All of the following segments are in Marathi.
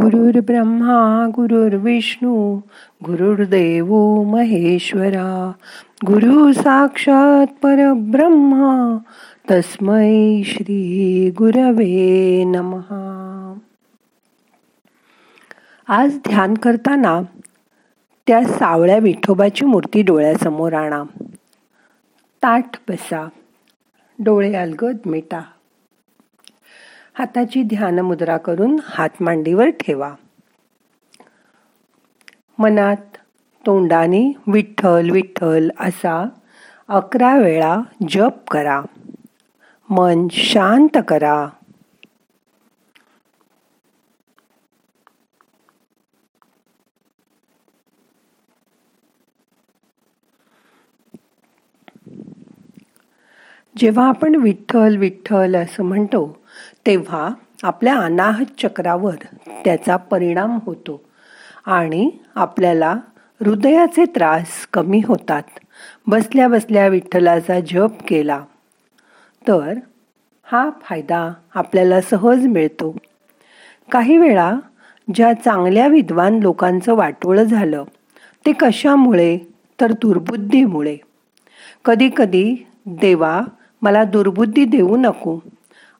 गुरुर् ब्रह्मा गुरुर्विष्णू गुरुर्देव महेश्वरा. गुरु साक्षात परब्रह्मा तस्मै श्री गुरवे नमहा आज ध्यान करताना त्या सावळ्या विठोबाची मूर्ती डोळ्यासमोर आणा. ताठ बसा. डोळे अलगद मिटा. हाताची ध्यान मुद्रा करून हात मांडीवर ठेवा. मनात तोंडाने विठ्ठल विठ्ठल असा अकरा वेळा जप करा. मन शांत करा. जेव्हा आपण विठ्ठल विठ्ठल असं म्हणतो तेव्हा आपल्या अनाहत चक्रावर त्याचा परिणाम होतो आणि आपल्याला हृदयाचे त्रास कमी होतात. बसल्या बसल्या विठ्ठलाचा जप केला. तर हा फायदा आपल्याला सहज मिळतो. काही वेळा ज्या चांगल्या विद्वान लोकांचं वाटोळं झालं ते कशामुळे तर दुर्बुद्धीमुळे. कधीकधी देवा मला दुर्बुद्धी देऊ नको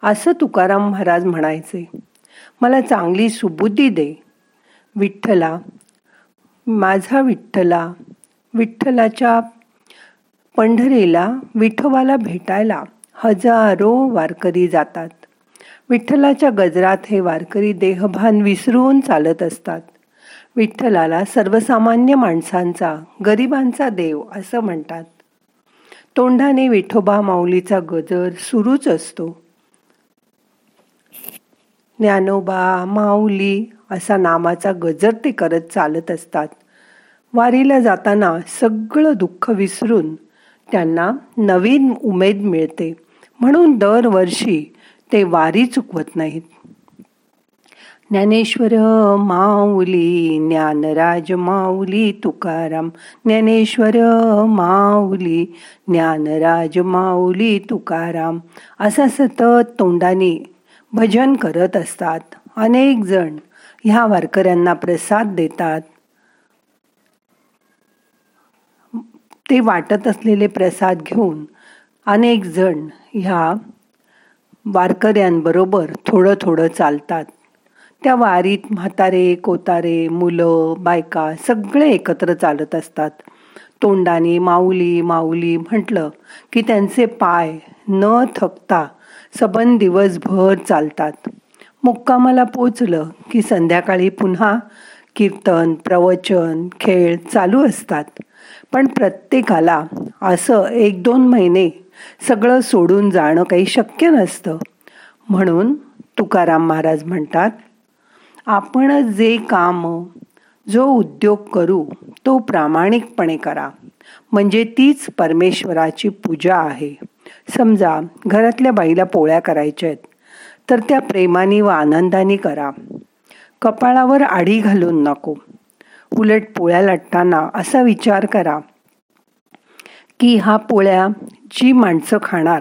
असं तुकाराम महाराज म्हणायचे मला चांगली सुबुद्धी दे. विठ्ठला माझा विठ्ठला विठ्ठलाच्या पंढरीला विठोबाला भेटायला हजारो वारकरी जातात. विठ्ठलाच्या गजरात हे वारकरी देहभान विसरून चालत असतात. विठ्ठलाला सर्वसामान्य माणसांचा गरिबांचा देव असं म्हणतात. तोंडाने विठोबा माऊलीचा गजर सुरूच असतो. ज्ञानोबा माऊली असा नामाचा गजर ते करत चालत असतात. वारीला जाताना सगळं दुःख विसरून त्यांना नवीन उमेद मिळते. म्हणून दरवर्षी ते वारी चुकवत नाहीत. ज्ञानेश्वर माऊली ज्ञानराज माऊली तुकाराम ज्ञानेश्वर माऊली ज्ञानराज माऊली तुकाराम असा सतत तोंडाने भजन करत असतात. अनेक जण ह्या वारकऱ्यांना प्रसाद देतात. ते वाटत असलेले प्रसाद घेऊन अनेक जण ह्या वारकऱ्यांबरोबर थोडं थोडं चालतात. त्या वारीत म्हातारे कोतारे मुलं बायका सगळे एकत्र चालत असतात. तोंडाने माऊली माऊली म्हटलं की त्यांचे पाय न थकता सबन दिवसभर चालतात. मुक्कामाला पोचलं की संध्याकाळी पुन्हा कीर्तन प्रवचन खेळ चालू असतात. पण प्रत्येकाला असं एक दोन महिने सगळं सोडून जाणं काही शक्य नसतं. म्हणून तुकाराम महाराज म्हणतात आपण जे काम जो उद्योग करू तो प्रामाणिकपणे करा. म्हणजे तीच परमेश्वराची पूजा आहे. समजा घरातल्या बाईला पोळ्या करायच्या आहेत तर त्या प्रेमाने व आनंदाने करा. कपाळावर आडी घालून नको. उलट पोळ्या लाटताना असा विचार करा की हा पोळ्या जी माणसं खाणार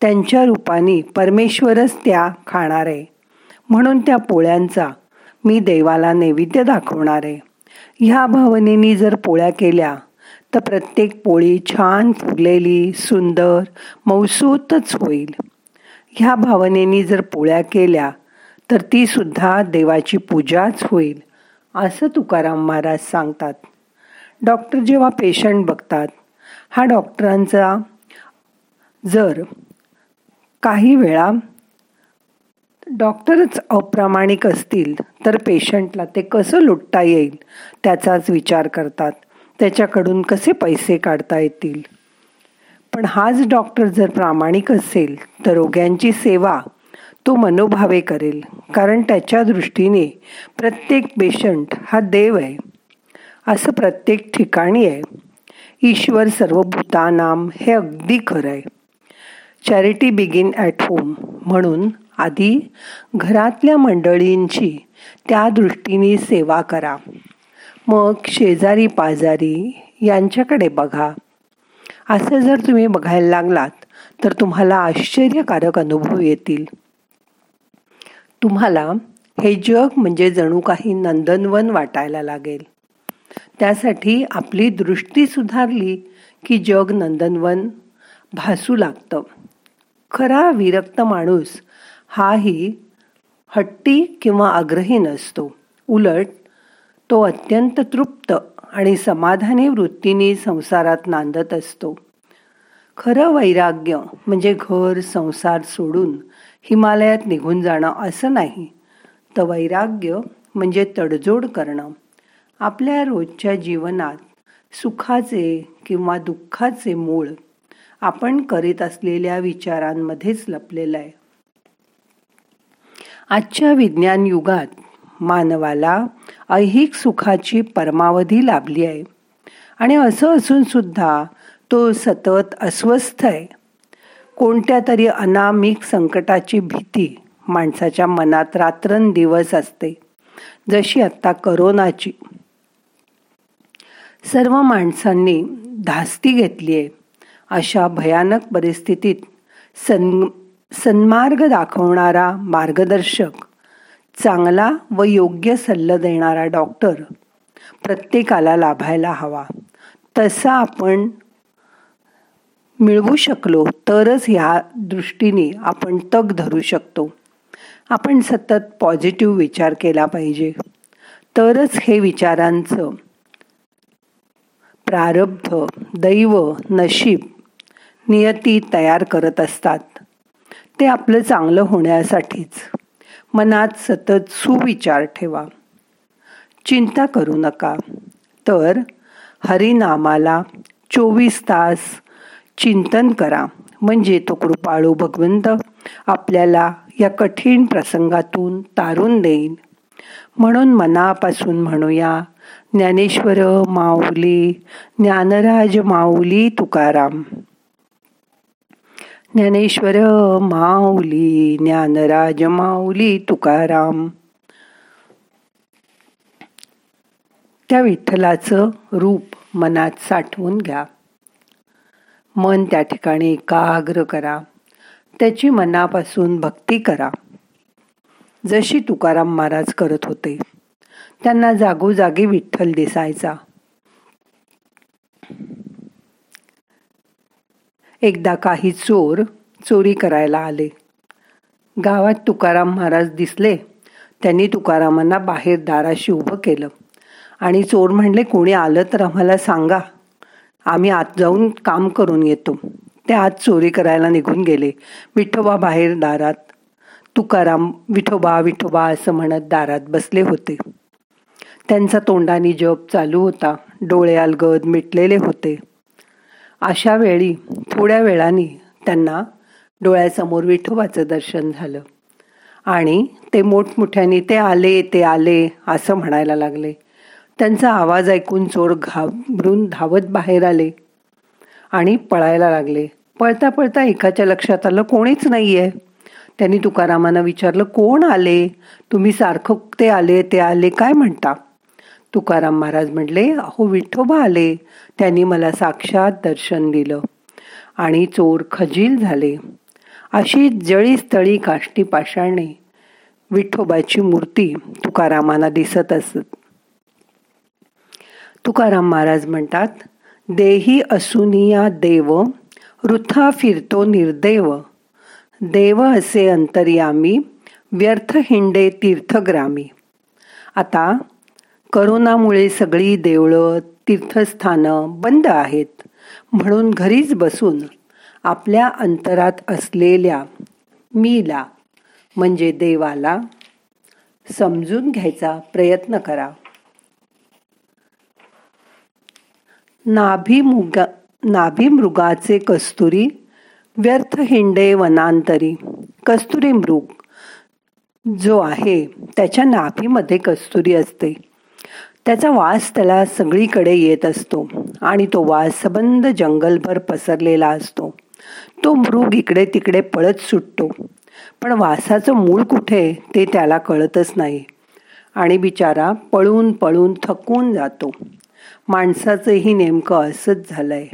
त्यांच्या रूपाने परमेश्वरच त्या खाणार आहे. म्हणून त्या पोळ्यांचा मी देवाला नैवेद्य दाखवणार आहे. ह्या भावनेनी जर पोळ्या केल्या तर प्रत्येक पोळी छान फुगलेली सुंदर मौसूतच होईल. ह्या भावनेनी जर पोळ्या केल्या तर ती सुद्धा देवाची पूजाच होईल असं तुकाराम महाराज सांगतात. डॉक्टर जेव्हा पेशंट बघतात हा डॉक्टरांचा जर काही वेळा डॉक्टरच अप्रामाणिक असतील तर पेशंटला ते कसं लुटता येईल त्याचाच विचार करतात. त्याच्याकडून कसे पैसे काढता येतील? पण हाच डॉक्टर जर प्रामाणिक असेल तर रोग्यांची सेवा तो मनोभावे करेल कारण त्याच्या दृष्टीने प्रत्येक पेशंट हा देव आहे. असं प्रत्येक ठिकाणी आहे. ईश्वर सर्व भूतानाम हे अगदी खरं आहे. चॅरिटी बिगिन ॲट होम म्हणून आधी घरातल्या मंडळींची त्या दृष्टीने सेवा करा. मग शेजारी पाजारी यांच्याकडे बघा. असं जर तुम्ही बघायला लागलात तर तुम्हाला आश्चर्यकारक अनुभव येतील. तुम्हाला हे जग म्हणजे जणू काही नंदनवन वाटायला लागेल. त्यासाठी आपली दृष्टी सुधारली की जग नंदनवन भासू लागतं. खरा विरक्त माणूस हाही हट्टी किंवा आग्रही नसतो. उलट तो अत्यंत तृप्त आणि समाधानी वृत्तीने संसारात नांदत असतो. खरं वैराग्य म्हणजे घर संसार सोडून हिमालयात निघून जाणं असं नाही. तर वैराग्य म्हणजे तडजोड करणं. आपल्या रोजच्या जीवनात सुखाचे किंवा दुःखाचे मूळ आपण करीत असलेल्या विचारांमध्येच लपलेलं आहे. आजच्या विज्ञान युगात मानवाला ऐहिक सुखाची परमावधी लाभली आहे. आणि असं असून सुद्धा तो सतत अस्वस्थ आहे. कोणत्या तरी अनामिक संकटाची भीती माणसाच्या मनात रात्रंदिवस असते. जशी आत्ता करोनाची. सर्व माणसांनी धास्ती घेतली आहे. अशा भयानक परिस्थितीत सन सन्मार्ग दाखवणारा मार्गदर्शक चांगला व योग्य सल्ला देणारा डॉक्टर प्रत्येकाला लाभायला हवा. तसा आपण मिळवू शकलो तरच ह्या दृष्टीने आपण तग धरू शकतो. आपण सतत पॉझिटिव्ह विचार केला पाहिजे. तरच हे विचारांचं प्रारब्ध दैव नशीब नियती तयार करत असतात. ते आपलं चांगलं होण्यासाठीच. मनात सतत सुविचार ठेवा. चिंता करू नका. तर हरिनामाला चोवीस तास चिंतन करा. म्हणजे तो कृपाळू भगवंत आपल्याला या कठीण प्रसंगातून तारून देईल. म्हणून मनापासून म्हणूया ज्ञानेश्वर माऊली ज्ञानराज माऊली तुकाराम. ज्ञानेश्वर माऊली ज्ञानराज माऊली तुकाराम. त्या विठ्ठलाचं रूप मनात साठवून घ्या. मन त्या ठिकाणी एकाग्र करा. त्याची मनापासून भक्ती करा. जशी तुकाराम महाराज करत होते त्यांना जागोजागी विठ्ठल दिसायचा. एकदा काही चोर चोरी करायला आले. गावात तुकाराम महाराज दिसले. त्यांनी तुकारामांना बाहेर दाराशी उभं केलं. आणि चोर म्हणले कोणी आलं तर आम्हाला सांगा. आम्ही आत जाऊन काम करून येतो. ते आत चोरी करायला निघून गेले. विठोबा बाहेर दारात तुकाराम विठोबा विठोबा असं म्हणत दारात बसले होते. त्यांचा तोंडानी जप चालू होता. डोळे अलगद मिटलेले होते. अशा वेळी थोड्या वेळाने त्यांना डोळ्यासमोर विठोबाचं दर्शन झालं. आणि ते मोठमोठ्याने ते आले ते आले असं म्हणायला लागले. त्यांचा आवाज ऐकून चोर घाबरून धावत बाहेर आले आणि पळायला लागले. पळता पळता एकाच्या लक्षात आलं कोणीच नाही आहे त्यांनी तुकारामानं विचारलं कोण आले? तुम्ही सारखं ते आले ते आले काय म्हणता? तुकाराम महाराज म्हटले अहो विठोबा आले. त्यांनी मला साक्षात दर्शन दिलं आणि चोर खजील झाले. अशी जळी स्थळी काष्टी पाषाणे विठोबाची मूर्ती तुकारामांना दिसत असत. तुकाराम महाराज म्हणतात देही असुनिया देव वृथा फिरतो निर्देव. देव असे अंतर्यामी व्यर्थ हिंडे तीर्थग्रामी. आता करोनामुळे सगळी देवळं तीर्थस्थानं बंद आहेत. म्हणून घरीच बसून आपल्या अंतरात असलेल्या मीला म्हणजे देवाला समजून घ्यायचा प्रयत्न करा. नाभिमुगा नाभिमृगाचे कस्तुरी व्यर्थ हिंडे वनांतरी. कस्तुरी मृग जो आहे त्याच्या नाभीमध्ये कस्तुरी असते. त्याचा वास त्याला सगळीकडे येत असतो आणि तो वास सबंध जंगलभर पसरलेला असतो. तो मृग इकडे तिकडे पळत सुटतो. पण वासाचं मूळ कुठे ते त्याला कळतच नाही. आणि बिचारा पळून पळून थकून जातो. माणसाचंही नेमकं असंच झालंय.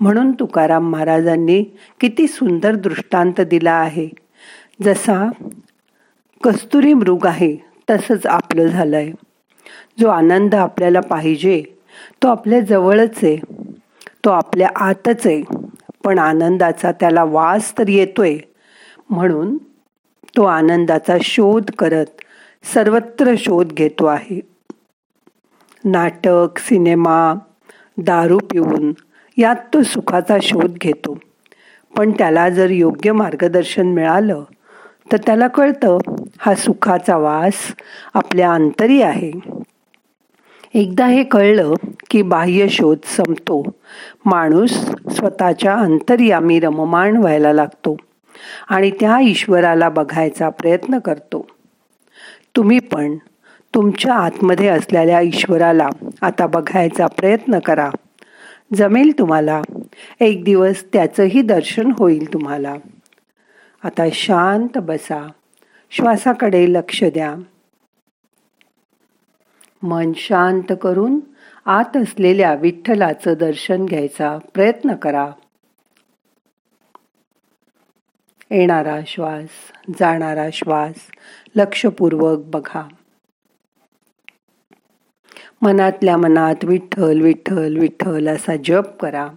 म्हणून तुकाराम महाराजांनी किती सुंदर दृष्टांत दिला आहे. जसा कस्तुरी मृग आहे तसंच आपलं झालंय. जो आनंद आपल्याला पाहिजे तो आपल्या जवळच आहे. तो आपल्या आतच आहे. पण आनंदाचा त्याला वास तर येतोय. म्हणून तो आनंदाचा शोध करत सर्वत्र शोध घेतो आहे. नाटक सिनेमा दारू पिऊन यात तो सुखाचा शोध घेतो. पण त्याला जर योग्य मार्गदर्शन मिळालं तर त्याला कळतं हा सुखाचा वास आपल्या अंतरी आहे. एकदा हे कळलं की बाह्य शोध संपतो. माणूस स्वतःच्या अंतर्यामी रममाण व्हायला लागतो आणि त्या ईश्वराला बघायचा प्रयत्न करतो. तुम्ही पण तुमच्या आतमध्ये असलेल्या ईश्वराला आता बघायचा प्रयत्न करा. जमेल तुम्हाला. एक दिवस त्याचंही दर्शन होईल तुम्हाला. आता शांत बसा. श्वासाकडे लक्ष द्या. मन शांत करून आत असलेल्या विठ्ठलाचं दर्शन घ्यायचा प्रयत्न करा. येणारा श्वास जाणारा श्वास लक्षपूर्वक बघा. मनातल्या मनात विठ्ठल विठ्ठल विठ्ठल असा जप करा.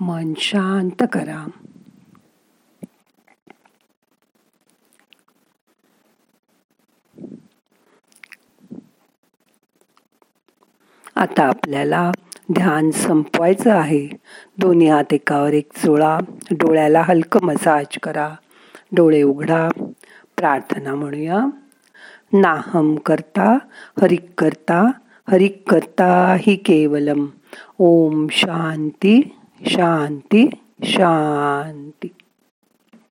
मन शांत करा. आता आपल्याला ध्यान संपवायचं आहे. दोन्ही हात एकावर एक चोळा डोळ्याला हलकं मसाज करा. डोळे उघडा. प्रार्थना म्हणूया. नाहम करता हरिक करता हरिक करता हि केवलम. ओम शांती. शांती शांती.